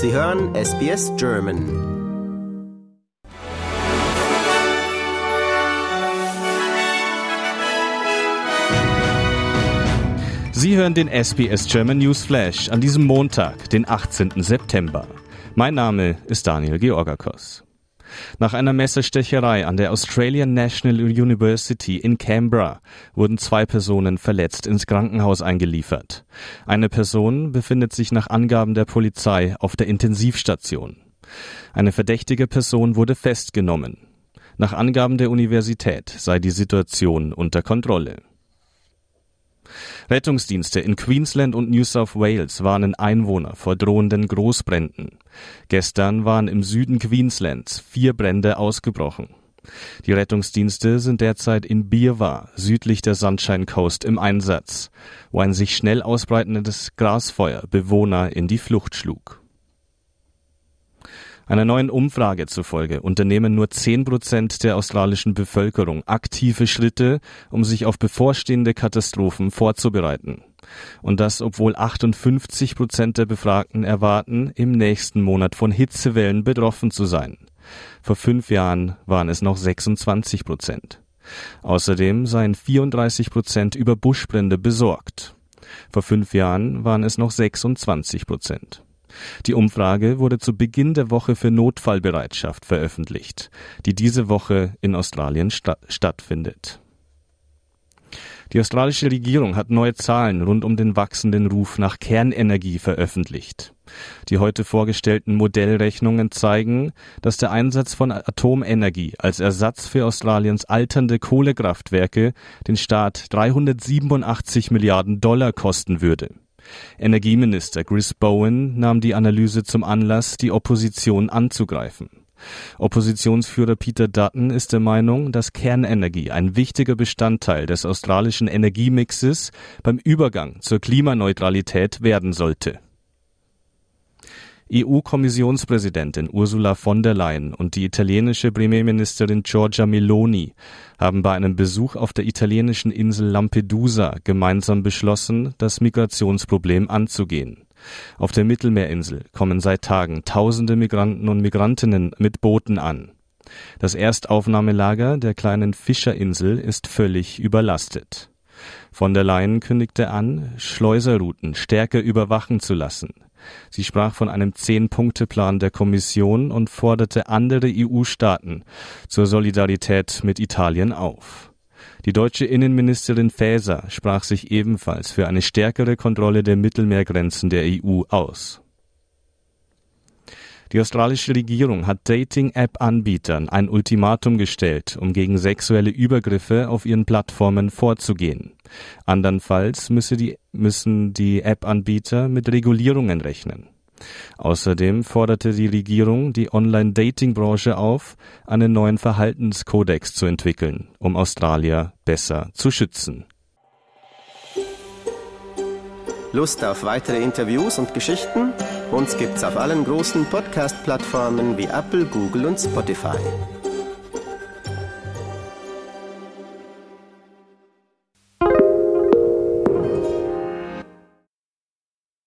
Sie hören SBS German. Sie hören den SBS German News Flash an diesem Montag, den 18. September. Mein Name ist Daniel Georgakos. Nach einer Messerstecherei an der Australian National University in Canberra wurden zwei Personen verletzt ins Krankenhaus eingeliefert. Eine Person befindet sich nach Angaben der Polizei auf der Intensivstation. Eine verdächtige Person wurde festgenommen. Nach Angaben der Universität sei die Situation unter Kontrolle. Rettungsdienste in Queensland und New South Wales warnen Einwohner vor drohenden Großbränden. Gestern waren im Süden Queenslands vier Brände ausgebrochen. Die Rettungsdienste sind derzeit in Birwa, südlich der Sunshine Coast, im Einsatz, wo ein sich schnell ausbreitendes Grasfeuer Bewohner in die Flucht schlug. Einer neuen Umfrage zufolge unternehmen nur 10 Prozent der australischen Bevölkerung aktive Schritte, um sich auf bevorstehende Katastrophen vorzubereiten. Und das, obwohl 58 Prozent der Befragten erwarten, im nächsten Monat von Hitzewellen betroffen zu sein. Vor fünf Jahren waren es noch 26 Prozent. Außerdem seien 34 Prozent über Buschbrände besorgt. Vor fünf Jahren waren es noch 26 Prozent. Die Umfrage wurde zu Beginn der Woche für Notfallbereitschaft veröffentlicht, die diese Woche in Australien sta stattfindet. Die australische Regierung hat neue Zahlen rund um den wachsenden Ruf nach Kernenergie veröffentlicht. Die heute vorgestellten Modellrechnungen zeigen, dass der Einsatz von Atomenergie als Ersatz für Australiens alternde Kohlekraftwerke den Staat 387 Milliarden Dollar kosten würde. Energieminister Chris Bowen nahm die Analyse zum Anlass, die Opposition anzugreifen. Oppositionsführer Peter Dutton ist der Meinung, dass Kernenergie ein wichtiger Bestandteil des australischen Energiemixes beim Übergang zur Klimaneutralität werden sollte. EU-Kommissionspräsidentin Ursula von der Leyen und die italienische Premierministerin Giorgia Meloni haben bei einem Besuch auf der italienischen Insel Lampedusa gemeinsam beschlossen, das Migrationsproblem anzugehen. Auf der Mittelmeerinsel kommen seit Tagen tausende Migranten und Migrantinnen mit Booten an. Das Erstaufnahmelager der kleinen Fischerinsel ist völlig überlastet. Von der Leyen kündigte an, Schleuserrouten stärker überwachen zu lassen. Sie sprach von einem Zehn-Punkte-Plan der Kommission und forderte andere EU-Staaten zur Solidarität mit Italien auf. Die deutsche Innenministerin Faeser sprach sich ebenfalls für eine stärkere Kontrolle der Mittelmeergrenzen der EU aus. Die australische Regierung hat Dating-App-Anbietern ein Ultimatum gestellt, um gegen sexuelle Übergriffe auf ihren Plattformen vorzugehen. Andernfalls müsse die, müssen die App-Anbieter mit Regulierungen rechnen. Außerdem forderte die Regierung die Online-Dating-Branche auf, einen neuen Verhaltenskodex zu entwickeln, um Australier besser zu schützen. Lust auf weitere Interviews und Geschichten? Uns gibt's auf allen großen Podcast-Plattformen wie Apple, Google und Spotify.